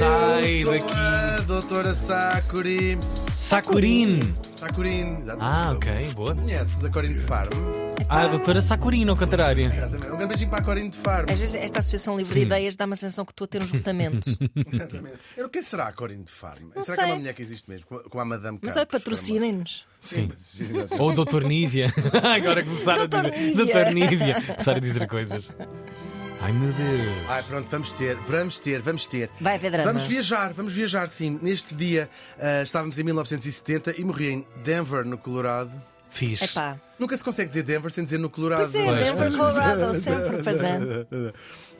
Sai sou daqui. a doutora Sakuri. Sakurin. Sakurin, exatamente. Ah, ok, boa. Conheces a Corinne de Farm? Ah, a doutora Sakurin, ao contrário. Exatamente. Um grande beijinho para a Corinne de Farm. Às vezes esta Associação Livre de Ideias dá uma sensação que estou a ter um esgotamento. Exatamente. Eu, quem será a Corinne de Farm? Não será que é sei. uma mulher que existe mesmo? Com a- Com a Madame Mas Campos, olha, patrocinem-nos. Sim. Sim, exatamente. Ou o Doutor Nívia. Agora começar a Doutor dizer. Nívia. Doutor Nívia. Começar a dizer coisas. Ai meu Deus. Ai, pronto, vamos ter, vamos ter, vamos ter. Vai haver drama. Vamos viajar, vamos viajar, sim. Neste dia ah, estávamos em 1970 e morri em Denver, no Colorado. Fixe. Epá. Nunca se consegue dizer Denver sem dizer no Colorado. Pois é, Pois, Denver, pois. Colorado, sempre fazendo.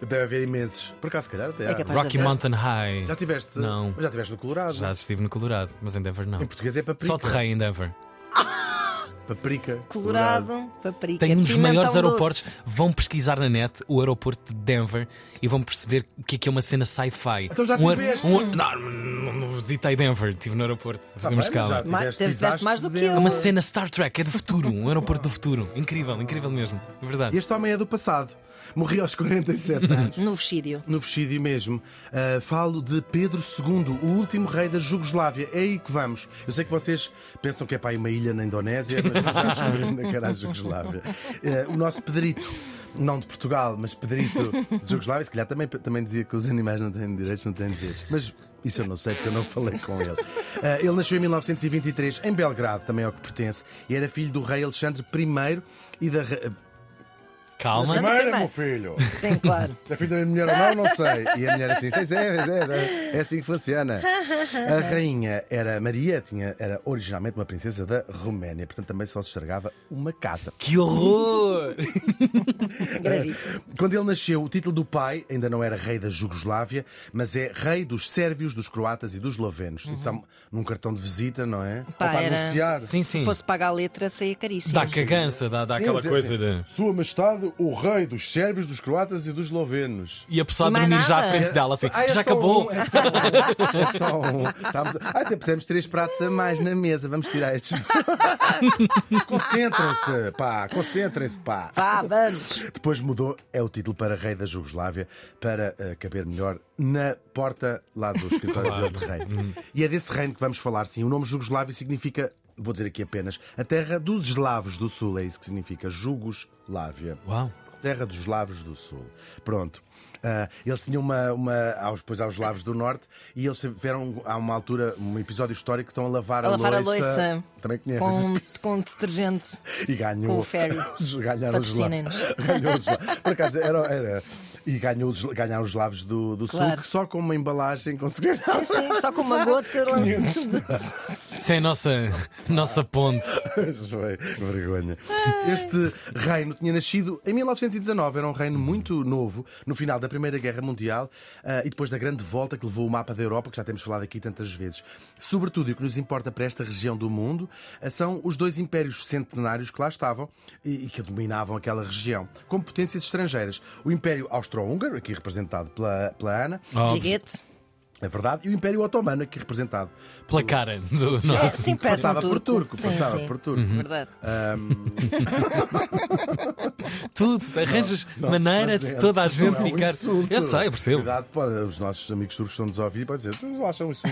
Deve haver imensos. Por acaso, se calhar até É capaz Rocky. Mountain High. Já tiveste? Não. Já tiveste no Colorado? Já estive no Colorado, mas em Denver não. Em português é paprika. Só terrei em Denver. Paprika. Colorado, paprika. Tem um dos pimentão maiores doce. aeroportos. Vão pesquisar na net o aeroporto de Denver e vão perceber o que é que é uma cena sci-fi. Então já um tiveste? um aer- não, não, não visitei Denver, estive no aeroporto. Tá Fazemos já escala. Tiveste, mais do que Denver. É uma cena Star Trek, é do futuro, um aeroporto do futuro. Incrível, incrível mesmo. É verdade. Este homem é do passado. Morri aos 47 anos. No vestido. No vestido mesmo. Ah, falo de Pedro II, o último rei da Jugoslávia. É aí que vamos. Eu sei que vocês pensam que é para aí uma ilha na Indonésia, mas já é que era a Jugoslávia. Ah, o nosso Pedrito. Não de Portugal, mas Pedrito de Jugoslávia, se calhar também, também dizia que os animais não têm direitos, não têm direitos. Mas isso eu não sei, porque eu não falei com ele. Ah, ele nasceu em 1923, em Belgrado, também ao que pertence, e era filho do rei Alexandre I e da. Calma. I. meu filho! Sim, claro. Se é filho da minha mulher ou não, não sei. E a mulher assim, pois é, pois é, é assim que funciona. A rainha era Maria, tinha, era originalmente uma princesa da Roménia, portanto também só se estragava uma casa. Que horror! Gravíssimo. Quando ele nasceu, o título do pai ainda não era rei da Jugoslávia, mas é rei dos sérvios, dos croatas e dos eslovenos. Isso está num cartão de visita, não é? Pá, Ou para era- anunciar. Sim, Se sim. fosse pagar a letra, saía caríssimo. Dá cagança, dá, dá Sim, aquela coisa assim, de. Sua Majestade, o rei dos sérvios, dos croatas e dos eslovenos. E a pessoa a E mais dormir já à nada. frente dela, assim. Ah, é já só acabou. um, é só um. É só um. Estamos a... Ah, até pusemos três pratos a mais na mesa. Vamos tirar estes. concentrem-se, pá, concentrem-se, pá. Vá, vamos. Depois mudou, é o título para Rei da Jugoslávia, para eh, caber melhor na porta lá do escritório Claro. dele de rei. E é desse reino que vamos falar, sim. O nome Jugoslávia significa, vou dizer aqui apenas, a terra dos eslavos do sul, é isso que significa Jugoslávia. Uau! Terra dos Eslavos do Sul. Pronto. Uh, eles tinham uma. uma aos, depois aos Eslavos do Norte e eles tiveram, a uma altura, um episódio histórico que estão a lavar a, a lavar loiça. A loiça. Também conheces. Com, com detergente. E ganhou. Com o ganharam os eslavos. Os Por acaso, era. era e ganhou, ganharam os eslavos do, do claro. Sul, que só com uma embalagem conseguiram. Sim, sim, só com uma gota. 500, Sem nossa, nossa ponte. Vergonha. Este reino tinha nascido em 1919, era um reino muito novo, no final da Primeira Guerra Mundial uh, e depois da grande volta que levou o mapa da Europa, que já temos falado aqui tantas vezes. Sobretudo, e o que nos importa para esta região do mundo ah, são os dois impérios centenários que lá estavam e, e que dominavam aquela região, com potências estrangeiras. O Império Austro-Húngaro, aqui representado pela, pela Ana. Gigante é verdade, e o Império Otomano, aqui representado pela cara do É, nosso. sim, parece um passava por turco, Sim, passava sim. por turco. Verdade. Tudo. Arranjas Não maneira de toda a gente Não é um ficar. insulto. Eu sei, eu percebo. Cuidado, pode, os nossos amigos turcos estão-nos a ouvir e podem dizer: tu acham isso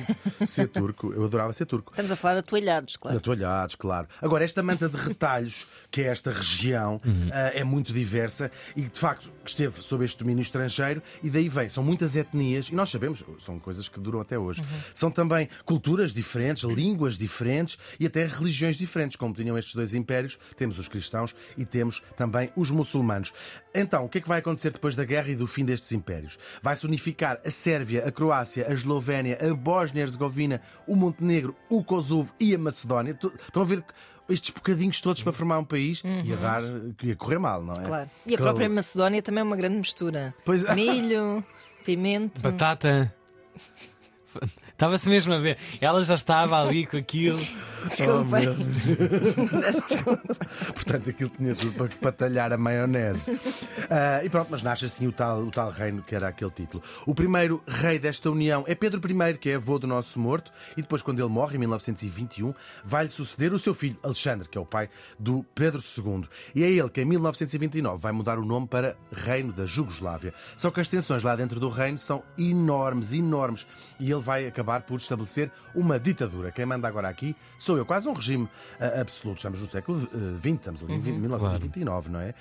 ser turco? Eu adorava ser turco. Estamos a falar de atoalhados, claro. Atoalhados, claro. Agora, esta manta de retalhos, que é esta região, ah, é muito diversa e, de facto, esteve sob este domínio estrangeiro e daí vem. São muitas etnias e nós sabemos, são coisas que duram até hoje. São também culturas diferentes, línguas diferentes e até religiões diferentes, como tinham estes dois impérios. Temos os cristãos e temos também os muçulmanos. Então, o que é que vai acontecer depois da guerra e do fim destes impérios? Vai-se unificar a Sérvia, a Croácia, a Eslovénia, a Bósnia-Herzegovina, o Montenegro, o Kosovo e a Macedónia. Estão a ver estes bocadinhos todos para formar um país ia dar, ia correr mal, não é? Claro. E a própria Macedónia também é uma grande mistura. Pois é. Milho, pimento. Batata. 分 Estava-se mesmo a ver. Ela já estava ali com aquilo. Desculpa. Oh, Portanto, aquilo tinha tudo para, para talhar a maionese. Ah, e pronto, mas nasce assim o tal, o tal reino que era aquele título. O primeiro rei desta união é Pedro I, que é avô do nosso morto, e depois, quando ele morre, em 1921, vai-lhe suceder o seu filho, Alexandre, que é o pai do Pedro II. E é ele que, em 1929, vai mudar o nome para Reino da Jugoslávia. Só que as tensões lá dentro do reino são enormes, enormes. E ele vai acabar por estabelecer uma ditadura. Quem manda agora aqui sou eu, quase um regime ah, absoluto. Estamos no século XX, estamos ali em 1929, não é?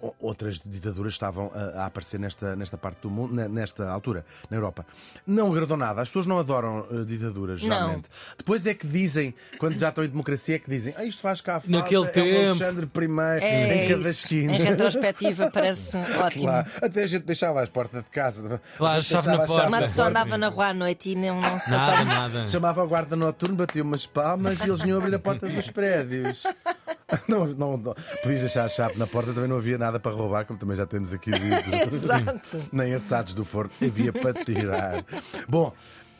O- outras ditaduras estavam a, a aparecer nesta, nesta parte do mundo, ne- nesta altura, na Europa. Não agradou nada. As pessoas não adoram eh, ditaduras, geralmente. Depois é que dizem, quando já estão em democracia, é que dizem ah, isto faz cá falta, Naquele é o tempo." Alexandre I É em cada esquina. Em retrospectiva parece ótimo. Claro. Até a gente deixava as portas de casa. Claro, A chave na a porta. Uma pessoa andava na rua à noite e não, não se Nada, passava. nada. Chamava a guarda noturno, batia umas palmas e eles vinham abrir a porta dos prédios. Não, não, não. Podias deixar a chave na porta, também não havia nada para roubar, como também já temos aqui dito. Exato. Nem assados do forno havia para tirar. Bom.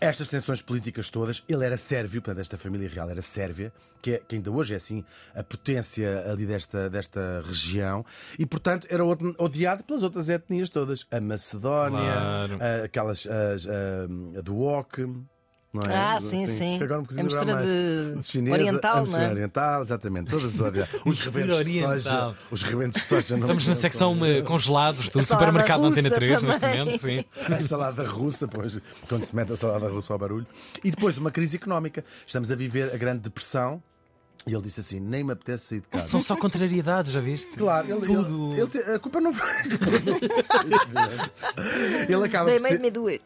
Estas tensões políticas todas, ele era sérvio, portanto, esta família real era sérvia, que, é, que ainda hoje é assim a potência ali desta, desta região, e portanto era od- odiado pelas outras etnias todas. A Macedónia, Claro. a- aquelas as, a, a do não é? Ah, sim, sim. que agora não É mistura mais. de chinesa, oriental, a não é? oriental, exatamente. Todas odiam. Os rebentos de soja. Os rebentos de soja não Estamos na secção eh, congelados do supermercado Antena russa 3 neste também. momento, sim. A salada russa, pois, quando se mete a salada russa ao barulho. E depois uma crise económica. Estamos a viver a Grande Depressão. E ele disse assim: nem me apetece sair de casa. São só contrariedades, já viste? Claro, ele, Tudo. ele- ele a culpa não foi. ele acaba They made ser, me do it.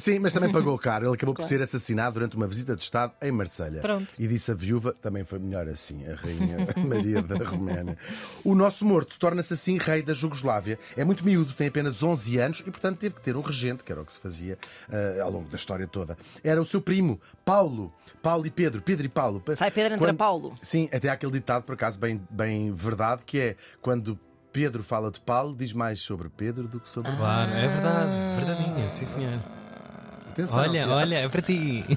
Sim, mas também pagou caro. Ele acabou por ser assassinado durante uma visita de Estado em Marselha. Pronto. E disse a viúva, também foi melhor assim, a rainha Maria da Roménia. O nosso morto torna-se assim rei da Jugoslávia. É muito miúdo, tem apenas 11 anos e, portanto, teve que ter um regente, que era o que se fazia eh, ao longo da história toda. Era o seu primo, Paulo. Paulo e Pedro. Pedro e Paulo. Sai Pedro, entra Paulo. Sim, até há aquele ditado, por acaso, bem, bem verdade, que é quando Pedro fala de Paulo, diz mais sobre Pedro do que sobre Claro, é verdade. Verdadinha, sim senhor. Atenção, Olha, Tiago. olha, é para ti.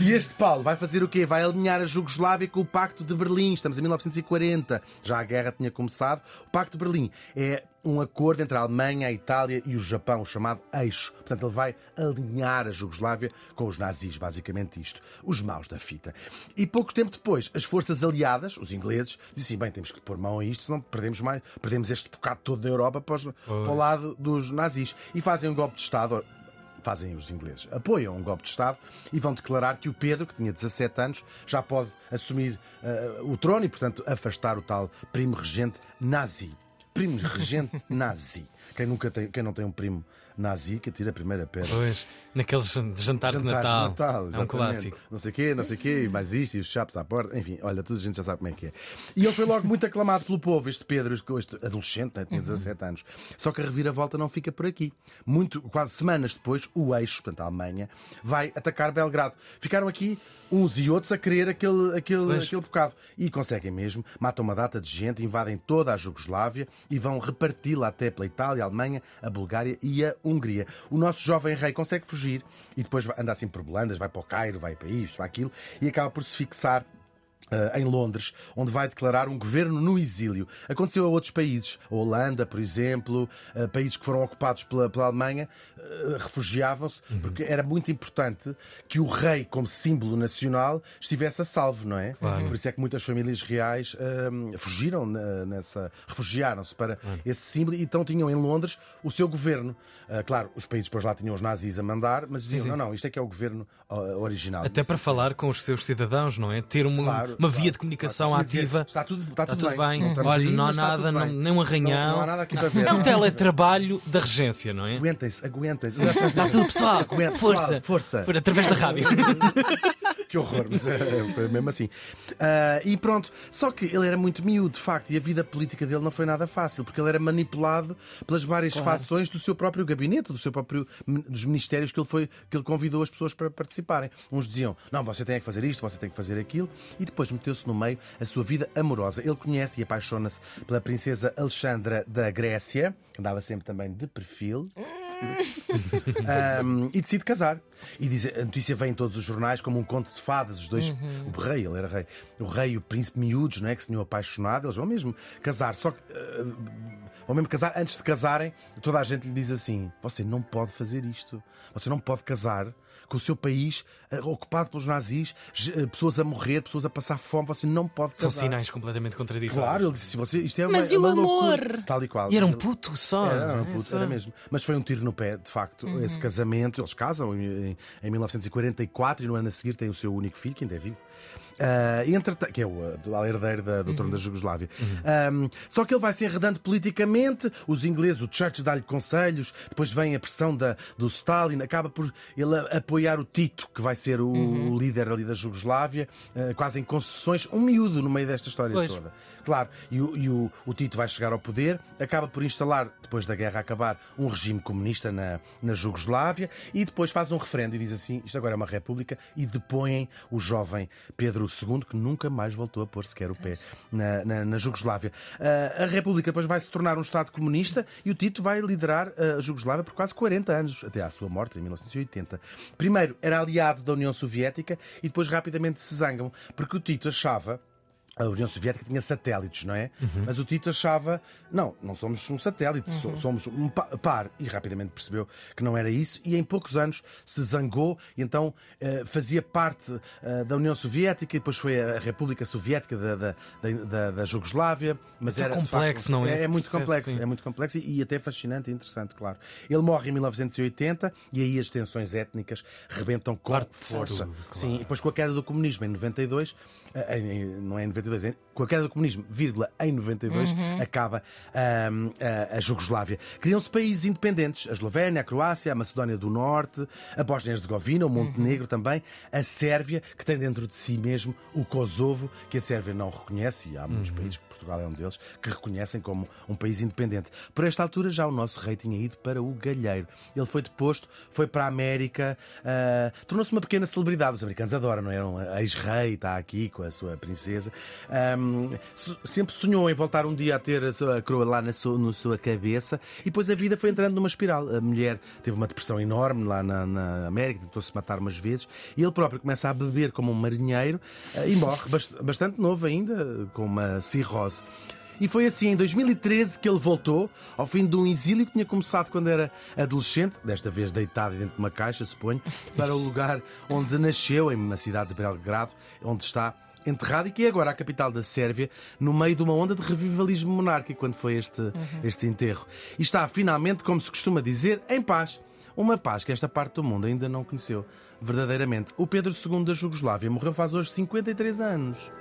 E este Paulo vai fazer o quê? Vai alinhar a Jugoslávia com o Pacto de Berlim. Estamos em 1940. Já a guerra tinha começado. O Pacto de Berlim é um acordo entre a Alemanha, a Itália e o Japão, o chamado eixo. Portanto, ele vai alinhar a Jugoslávia com os nazis, basicamente isto. Os maus da fita. E pouco tempo depois, as forças aliadas, os ingleses, dizem, bem, temos que pôr mão a isto, senão perdemos, mais, perdemos este bocado todo da Europa para, os- para o lado dos nazis. E fazem um golpe de Estado fazem os ingleses. Apoiam um golpe de Estado e vão declarar que o Pedro, que tinha 17 anos, já pode assumir eh, o trono e, portanto, afastar o tal primo regente nazi. Primo regente nazi. Quem, nunca tem, quem não tem um primo nazi, que atira a primeira pedra. Pois, naqueles jantares de Jantares Natal. é um clássico. Não sei o quê, não sei o quê, mais isto, e os chapos à porta. Enfim, olha, toda a gente já sabe como é que é. E ele foi logo muito aclamado pelo povo, este Pedro, este este adolescente, né, tinha 17 anos. Só que a reviravolta não fica por aqui. Muito, quase semanas depois, o eixo, portanto a Alemanha, vai atacar Belgrado. Ficaram aqui uns e outros a querer aquele, aquele, Pois. aquele bocado. E conseguem mesmo, matam uma data de gente, invadem toda a Jugoslávia e vão reparti-la até pela Itália, a Alemanha, a Bulgária e a Hungria. O nosso jovem rei consegue fugir e depois anda assim por Belandas, vai para o Cairo, vai para isto, para aquilo e acaba por se fixar. Eh, em Londres, onde vai declarar um governo no exílio. Aconteceu a outros países, a Holanda, por exemplo, eh, países que foram ocupados pela, pela Alemanha, eh, refugiavam-se, porque era muito importante que o rei, como símbolo nacional, estivesse a salvo, não é? Por isso é que muitas famílias reais eh, fugiram na- nessa, refugiaram-se para esse símbolo e então tinham em Londres o seu governo. Eh, claro, os países depois lá tinham os nazis a mandar, mas diziam: sim. não, não, isto é que é o governo original. Até para falar com os seus cidadãos, não é? Ter uma, Claro, uma via de comunicação claro. Dizer, ativa. Está tudo, está Está tudo, tudo bem. estamos Olha, não há nada, não- bem. nem um arranhão. Não, não há nada aqui para ver. É um teletrabalho da regência, não é? Aguentem-se, aguentem-se. Está tudo pessoal. Aguenta, Força. força. Por, através da rádio. Que horror, mas é, foi mesmo assim. Ah, e pronto, só que ele era muito miúdo, de facto, e a vida política dele não foi nada fácil, porque ele era manipulado pelas várias fações do seu próprio gabinete, do seu próprio dos ministérios que ele foi, que ele convidou as pessoas para participarem. Uns diziam: "Não, você tem que fazer isto, você tem que fazer aquilo", e depois meteu-se no meio a sua vida amorosa. Ele conhece e apaixona-se pela princesa Alexandra da Grécia, andava sempre também de perfil. um, e decide casar. E diz, a notícia vem em todos os jornais como um conto de fadas. Os dois, uhum. o rei, ele era rei, o rei e o príncipe miúdos, não é? que se tinham apaixonado, eles vão mesmo casar. Só que. Uh, vão mesmo casar, antes de casarem, toda a gente lhe diz assim: você não pode fazer isto, você não pode casar com o seu país uh, ocupado pelos nazis, uh, pessoas a morrer, pessoas a passar fome, você não pode casar. São sinais completamente contraditórios. Claro, ele disse: você, isto é Mas uma, e o uma amor? Loucura, tal e qual. E era um puto só. Era, era um puto, era mesmo. Mas foi um tiro no pé, de facto, uhum. esse casamento. Eles casam em, em 1944 e no ano a seguir tem o seu único filho, que ainda é vivo. Uh, entre, que é o, o herdeiro da, do trono uhum. da Jugoslávia. Uhum. Um, só que ele vai se enredando politicamente, os ingleses, o Churchill dá-lhe conselhos, depois vem a pressão da, do Stalin, acaba por ele apoiar o Tito, que vai ser o, uhum. líder ali da Jugoslávia, uh, quase em concessões, um miúdo no meio desta história pois. toda. Claro, e, o, e o, o, Tito vai chegar ao poder, acaba por instalar, depois da guerra acabar, um regime comunista na, na Jugoslávia e depois faz um referendo e diz assim: isto agora é uma república, e depõem o jovem Pedro II, que nunca mais voltou a pôr sequer o pé na, na, na Jugoslávia. Uh, a república depois vai se tornar um Estado comunista e o Tito vai liderar a Jugoslávia por quase 40 anos, até à sua morte em 1980. Primeiro era aliado da União Soviética e depois rapidamente se zangam, porque o Tito achava a União Soviética tinha satélites, não é? Uhum. Mas o Tito achava, não, não somos um satélite, uhum. somos um par. E rapidamente percebeu que não era isso e em poucos anos se zangou e então uh, fazia parte uh, da União Soviética e depois foi a República Soviética da, da, da, da Jugoslávia. Mas é era, complexo, facto, não é? É, muito processo, complexo, sim. é muito complexo e, e até fascinante e interessante, claro. Ele morre em 1980 e aí as tensões étnicas rebentam com Parte força. Tudo, claro. Sim, e depois com a queda do comunismo em 92, uh, em, não é em 92, 92, com a queda do comunismo, vírgula, em 92, uhum. acaba um, a, a Jugoslávia. Criam-se países independentes: a Eslovénia, a Croácia, a Macedónia do Norte, a Bósnia-Herzegovina, o Montenegro uhum. também, a Sérvia, que tem dentro de si mesmo o Kosovo, que a Sérvia não reconhece, e há muitos uhum. países, Portugal é um deles, que reconhecem como um país independente. Por esta altura, já o nosso rei tinha ido para o Galheiro. Ele foi deposto, foi para a América, uh, tornou-se uma pequena celebridade. Os americanos adoram, não é? Um ex-rei, está aqui com a sua princesa. Um, sempre sonhou em voltar um dia a ter a sua coroa lá na sua, na sua cabeça e depois a vida foi entrando numa espiral. A mulher teve uma depressão enorme lá na, na América, tentou-se matar umas vezes e ele próprio começa a beber como um marinheiro uh, e morre bastante novo ainda, com uma cirrose. E foi assim, em 2013, que ele voltou, ao fim de um exílio que tinha começado quando era adolescente, desta vez deitado dentro de uma caixa, suponho, para o lugar onde nasceu, na cidade de Belgrado, onde está enterrado e que é agora a capital da Sérvia, no meio de uma onda de revivalismo monárquico, quando foi este, uhum. este enterro. E está finalmente, como se costuma dizer, em paz. Uma paz que esta parte do mundo ainda não conheceu verdadeiramente. O Pedro II da Jugoslávia morreu faz hoje 53 anos.